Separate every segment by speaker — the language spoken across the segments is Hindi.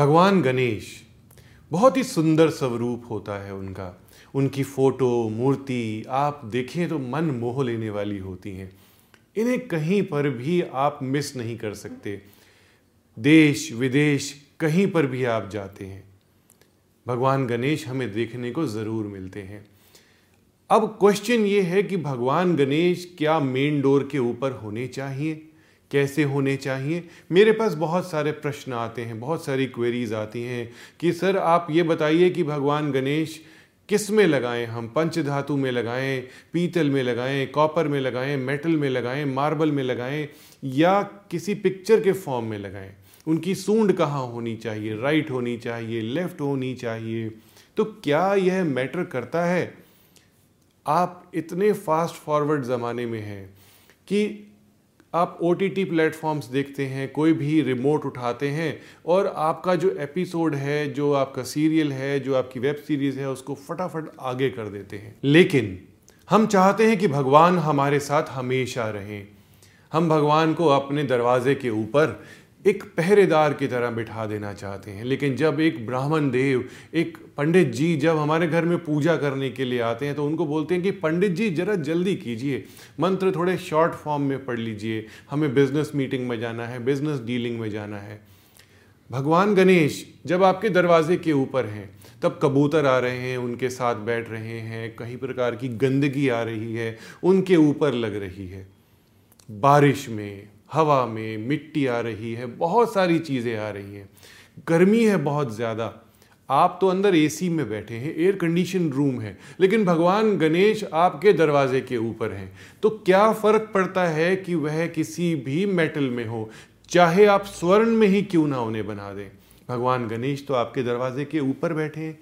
Speaker 1: भगवान गणेश, बहुत ही सुंदर स्वरूप होता है उनका। उनकी फ़ोटो, मूर्ति, आप देखें तो मन मोह लेने वाली होती हैं। इन्हें कहीं पर भी आप मिस नहीं कर सकते। देश, विदेश, कहीं पर भी आप जाते हैं। भगवान गणेश हमें देखने को ज़रूर मिलते हैं। अब क्वेश्चन ये है कि भगवान गणेश क्या मेन डोर के ऊपर होने चाहिए? कैसे होने चाहिए? मेरे पास बहुत सारे प्रश्न आते हैं, बहुत सारी क्वेरीज आती हैं कि, सर, आप ये बताइए कि भगवान गणेश किसमें लगाएँ हम? पंच धातु में लगाएँ, पीतल में लगाएँ, कॉपर में लगाएँ मेटल में लगाएँ मार्बल में लगाएँ या किसी पिक्चर के फॉर्म में लगाएँ? उनकी सूंड कहाँ होनी चाहिए? राइट होनी चाहिए लेफ़्ट होनी चाहिए? तो क्या यह मैटर करता है? आप इतने फास्ट फॉरवर्ड ज़माने में हैं कि आप ओ टी टी प्लेटफॉर्म्स देखते हैं, कोई भी रिमोट उठाते हैं और आपका जो एपिसोड है, जो आपका सीरियल है, जो आपकी वेब सीरीज़ है, उसको फटाफट आगे कर देते हैं। लेकिन हम चाहते हैं कि भगवान हमारे साथ हमेशा रहें। हम भगवान को अपने दरवाजे के ऊपर एक पहरेदार की तरह बिठा देना चाहते हैं। लेकिन जब एक ब्राह्मण देव, एक पंडित जी जब हमारे घर में पूजा करने के लिए आते हैं तो उनको बोलते हैं कि, पंडित जी, ज़रा जल्दी कीजिए। मंत्र थोड़े शॉर्ट फॉर्म में पढ़ लीजिए। हमें बिज़नेस मीटिंग में जाना है बिज़नेस डीलिंग में जाना है। भगवान गणेश जब आपके दरवाजे के ऊपर हैं, तब कबूतर आ रहे हैं, उनके साथ बैठ रहे हैं कई प्रकार की गंदगी आ रही है, उनके ऊपर लग रही है। बारिश में हवा में मिट्टी आ रही है, बहुत सारी चीज़ें आ रही हैं। गर्मी है बहुत ज़्यादा। आप तो अंदर एसी में बैठे हैं एयर कंडीशन रूम है। लेकिन भगवान गणेश आपके दरवाजे के ऊपर हैं। तो क्या फ़र्क पड़ता है कि वह किसी भी मेटल में हो? चाहे आप स्वर्ण में ही क्यों ना उन्हें बना दें। भगवान गणेश तो आपके दरवाजे के ऊपर बैठे हैं,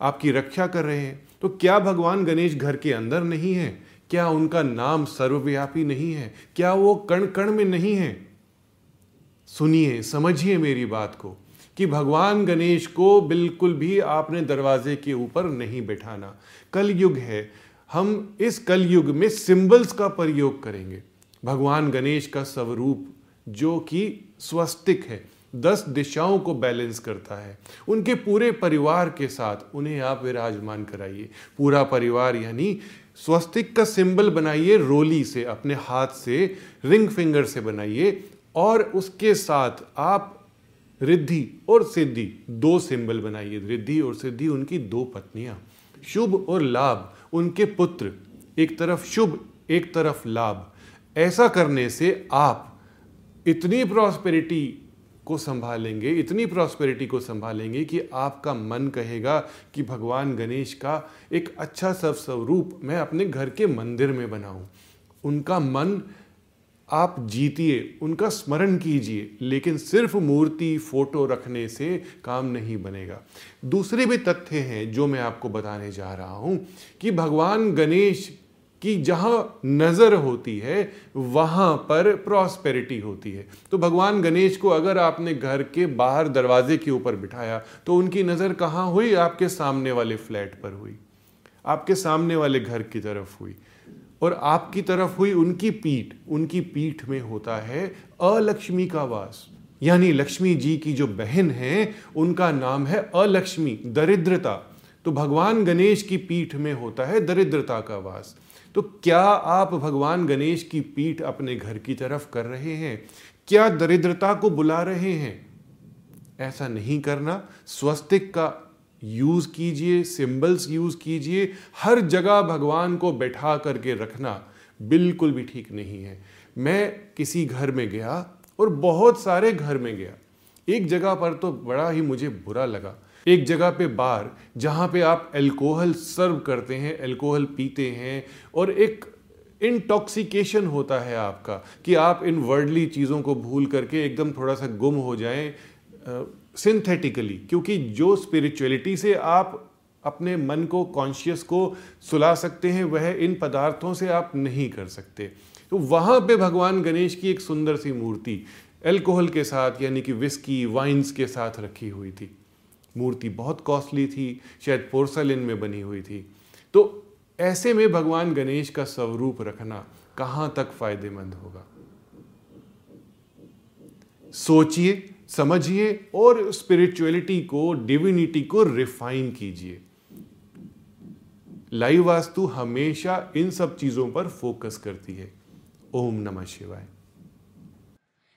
Speaker 1: आपकी रक्षा कर रहे हैं। तो क्या भगवान गणेश घर के अंदर नहीं है? क्या उनका नाम सर्वव्यापी नहीं है? क्या वो कण कण में नहीं है? सुनिए, समझिए मेरी बात को, कि भगवान गणेश को बिल्कुल भी आपने दरवाजे के ऊपर नहीं बैठाना। कलयुग है। हम इस कलयुग में सिंबल्स का प्रयोग करेंगे। भगवान गणेश का स्वरूप, जो कि स्वस्तिक है, दस दिशाओं को बैलेंस करता है। उनके पूरे परिवार के साथ उन्हें आप विराजमान कराइए। पूरा परिवार यानी स्वस्तिक का सिंबल बनाइए रोली से, अपने हाथ से, रिंग फिंगर से बनाइए, और उसके साथ आप रिद्धि और सिद्धि, दो सिंबल बनाइए, रिद्धि और सिद्धि, उनकी दो पत्नियाँ। शुभ और लाभ, उनके पुत्र, एक तरफ़ शुभ, एक तरफ़ लाभ। ऐसा करने से आप, इतनी प्रॉस्पेरिटी को संभालेंगे, इतनी प्रॉस्पेरिटी को संभालेंगे कि आपका मन कहेगा कि भगवान गणेश का एक अच्छा सब स्वरूप मैं अपने घर के मंदिर में बनाऊँ उनका मन आप जीतिए, उनका स्मरण कीजिए, लेकिन सिर्फ़ मूर्ति, फ़ोटो रखने से काम नहीं बनेगा। दूसरे भी तथ्य हैं जो मैं आपको बताने जा रहा हूँ कि भगवान गणेश कि जहाँ नज़र होती है, वहाँ पर प्रॉस्पेरिटी होती है। तो भगवान गणेश को अगर आपने घर के बाहर दरवाजे के ऊपर बिठाया तो उनकी नज़र कहाँ हुई? आपके सामने वाले फ्लैट पर हुई। आपके सामने वाले घर की तरफ़ हुई। और आपकी तरफ़ हुई उनकी पीठ। उनकी पीठ में होता है अलक्ष्मी का वास। यानी लक्ष्मी जी की जो बहन है, उनका नाम है अलक्ष्मी, दरिद्रता। तो भगवान गणेश की पीठ में होता है दरिद्रता का वास। तो क्या आप भगवान गणेश की पीठ अपने घर की तरफ़ कर रहे हैं? क्या दरिद्रता को बुला रहे हैं? ऐसा नहीं करना। स्वस्तिक का यूज़ कीजिए सिंबल्स यूज़ कीजिए। हर जगह भगवान को बैठा करके रखना बिल्कुल भी ठीक नहीं है। मैं किसी घर में गया और बहुत सारे घर में गया। एक जगह पर तो बड़ा ही मुझे बुरा लगा। एक जगह पे बार, जहाँ पे आप एल्कोहल सर्व करते हैं एल्कोहल पीते हैं, और एक इंटॉक्सिकेशन होता है आपका, कि आप इन वर्डली चीज़ों को भूल करके एकदम थोड़ा सा गुम हो जाएँ सिंथेटिकली क्योंकि जो स्पिरिचुअलिटी से आप अपने मन को कॉन्शियस को सुला सकते हैं, वह इन पदार्थों से आप नहीं कर सकते। तो वहाँ पे भगवान गणेश की एक सुंदर सी मूर्ति एल्कोहल के साथ, यानी कि विस्की वाइन्स के साथ रखी हुई थी। मूर्ति बहुत कॉस्टली थी, शायद पोर्सलिन में बनी हुई थी। तो ऐसे में भगवान गणेश का स्वरूप रखना कहाँ तक फ़ायदेमंद होगा? सोचिए, समझिए और स्पिरिचुअलिटी को डिविनिटी को रिफाइन कीजिए। लाइव वास्तु हमेशा इन सब चीज़ों पर फोकस करती है। ओम नमः शिवाय।